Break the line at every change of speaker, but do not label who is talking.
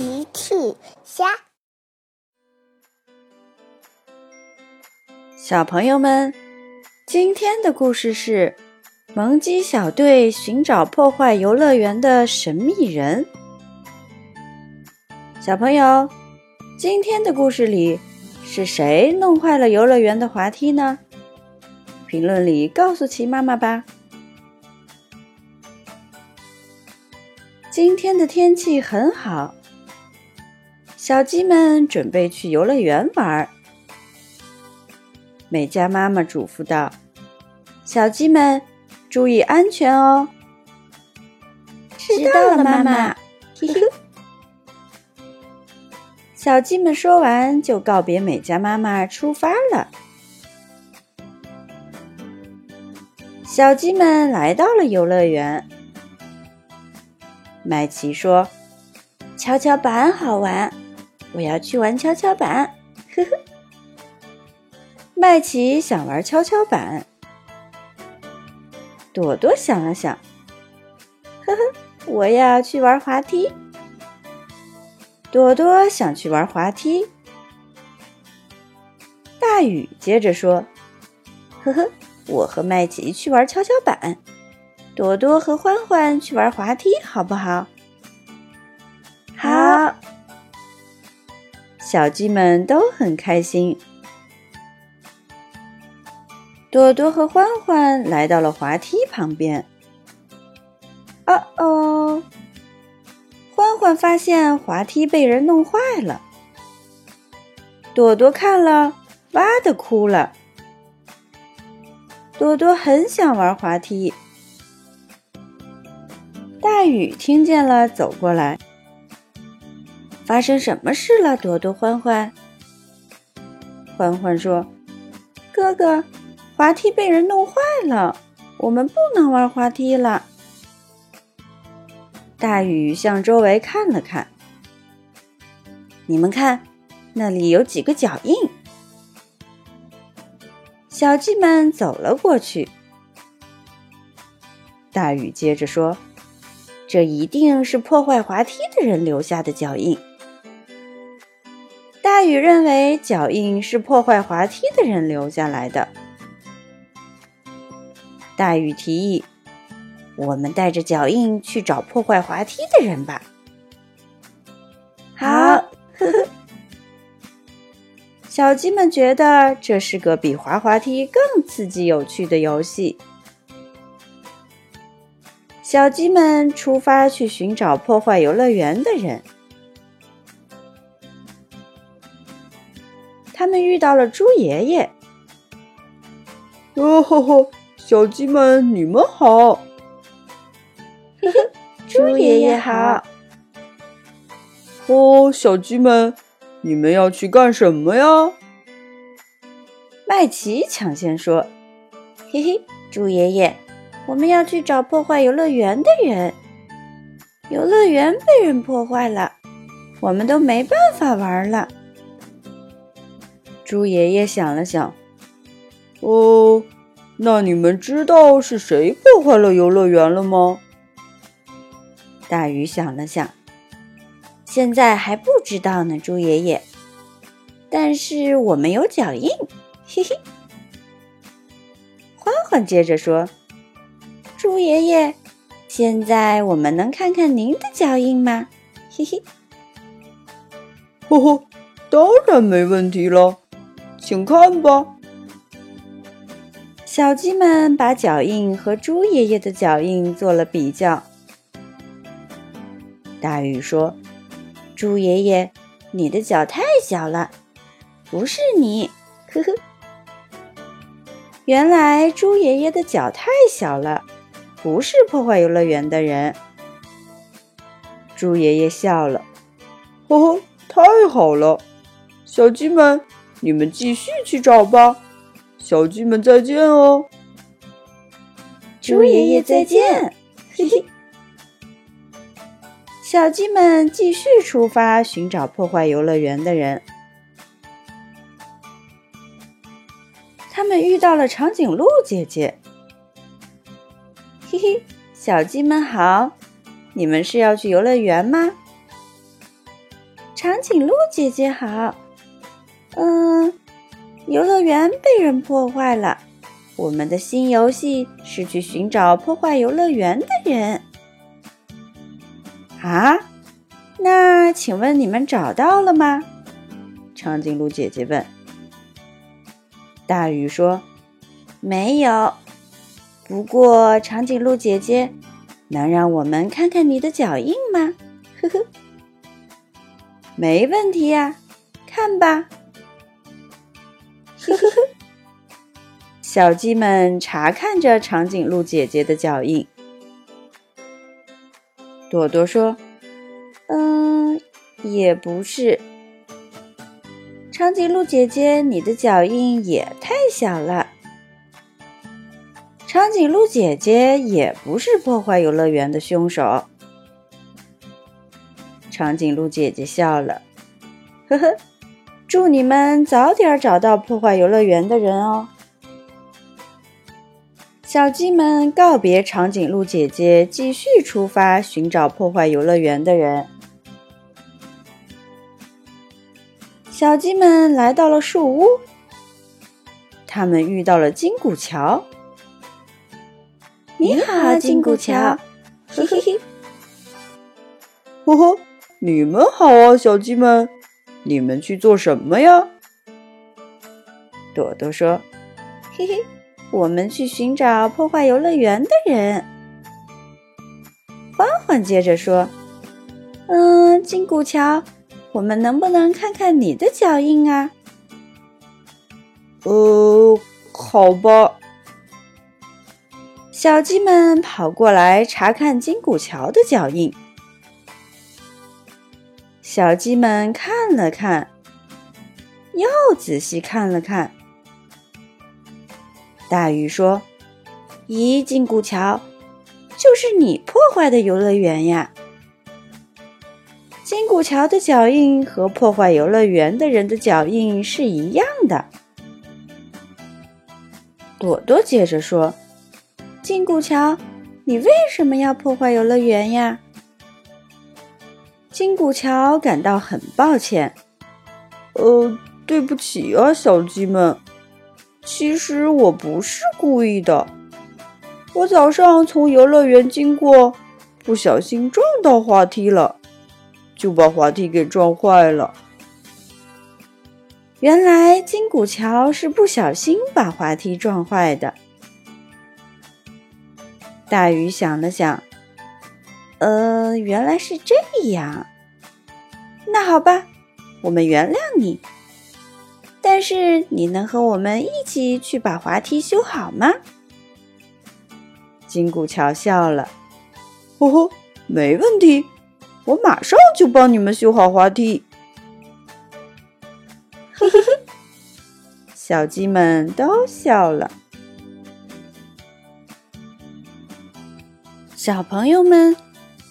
奇趣虾，
小朋友们，今天的故事是萌鸡小队寻找破坏游乐园的神秘人。小朋友，今天的故事里是谁弄坏了游乐园的滑梯呢？评论里告诉奇妈妈吧。今天的天气很好，小鸡们准备去游乐园玩。美嘉妈妈嘱咐道：“小鸡们注意安全哦。”
知道了，妈妈。嘿嘿。
小鸡们说完就告别美嘉妈妈，出发了。小鸡们来到了游乐园。麦琪说：“跷跷板好玩，我要去玩跷跷板。”呵呵。麦琪想玩跷跷板，朵朵想了想，呵呵，我要去玩滑梯。朵朵想去玩滑梯。大雨接着说：“呵呵，我和麦琪去玩跷跷板。”朵朵和欢欢去玩滑梯，好不好？
好。
小鸡们都很开心。朵朵和欢欢来到了滑梯旁边。哦哦！欢欢发现滑梯被人弄坏了。朵朵看了，哇的哭了。朵朵很想玩滑梯。大雨听见了，走过来。发生什么事了？朵朵、欢欢。欢欢说：“哥哥，滑梯被人弄坏了，我们不能玩滑梯了。”大雨向周围看了看，你们看，那里有几个脚印。小鸡们走了过去。大雨接着说。这一定是破坏滑梯的人留下的脚印。大雨认为脚印是破坏滑梯的人留下来的。大雨提议：“我们带着脚印去找破坏滑梯的人吧。”
好，呵呵。
小鸡们觉得这是个比滑滑梯更刺激有趣的游戏。小鸡们出发去寻找破坏游乐园的人。他们遇到了猪爷爷。
哦吼吼！小鸡们，你们好。
嘿嘿，猪爷爷好。
哦，小鸡们，你们要去干什么呀？
麦琪抢先说：“ 嘿嘿，猪爷爷。”我们要去找破坏游乐园的人。游乐园被人破坏了，我们都没办法玩了。猪爷爷想了想，
哦，那你们知道是谁破坏了游乐园了吗？
大鱼想了想，现在还不知道呢，猪爷爷。但是我们有脚印，嘿嘿。欢欢接着说。猪爷爷，现在我们能看看您的脚印吗？嘿嘿，
呵呵，当然没问题了，请看吧。
小鸡们把脚印和猪爷爷的脚印做了比较。大雨说：“猪爷爷，你的脚太小了，不是你。”呵呵，原来猪爷爷的脚太小了。不是破坏游乐园的人，猪爷爷笑了，
呵呵，太好了，小鸡们，你们继续去找吧，小鸡们再见哦，
猪爷爷再见，嘿嘿，
小鸡们继续出发寻找破坏游乐园的人，他们遇到了长颈鹿姐姐。嘿嘿，小鸡们好，你们是要去游乐园吗？长颈鹿姐姐好。嗯，游乐园被人破坏了。我们的新游戏是去寻找破坏游乐园的人。啊，那请问你们找到了吗？长颈鹿姐姐问。大鱼说：“没有。不过，长颈鹿姐姐，能让我们看看你的脚印吗？”呵呵，没问题呀，看吧。呵呵呵，小鸡们查看着长颈鹿姐姐的脚印。朵朵说：“嗯，也不是。”长颈鹿姐姐，你的脚印也太小了。长颈鹿姐姐也不是破坏游乐园的凶手。长颈鹿姐姐笑了，呵呵，祝你们早点找到破坏游乐园的人哦。小鸡们告别长颈鹿姐姐，继续出发寻找破坏游乐园的人。小鸡们来到了树屋，他们遇到了金古桥。
你好，金古桥，嘿嘿嘿，
呵呵，你们好啊，小鸡们，你们去做什么呀？
朵朵说：“嘿嘿，我们去寻找破坏游乐园的人。”欢欢接着说：“嗯，金古桥。”我们能不能看看你的脚印啊？
呃，好吧。
小鸡们跑过来查看金古桥的脚印。小鸡们看了看，又仔细看了看。大鱼说：“咦，金古桥，就是你破坏的游乐园呀！”金古桥的脚印和破坏游乐园的人的脚印是一样的。朵朵接着说：“金古桥，你为什么要破坏游乐园呀？”金古桥感到很抱歉：“
呃，对不起啊，小鸡们，其实我不是故意的。我早上从游乐园经过，不小心撞到滑梯了。”就把滑梯给撞坏了。
原来金古桥是不小心把滑梯撞坏的。大鱼想了想，呃，原来是这样。那好吧，我们原谅你。但是你能和我们一起去把滑梯修好吗？金古桥笑了，
呵呵，没问题。我马上就帮你们修好滑梯。
嘿嘿嘿，小鸡们都笑了。小朋友们，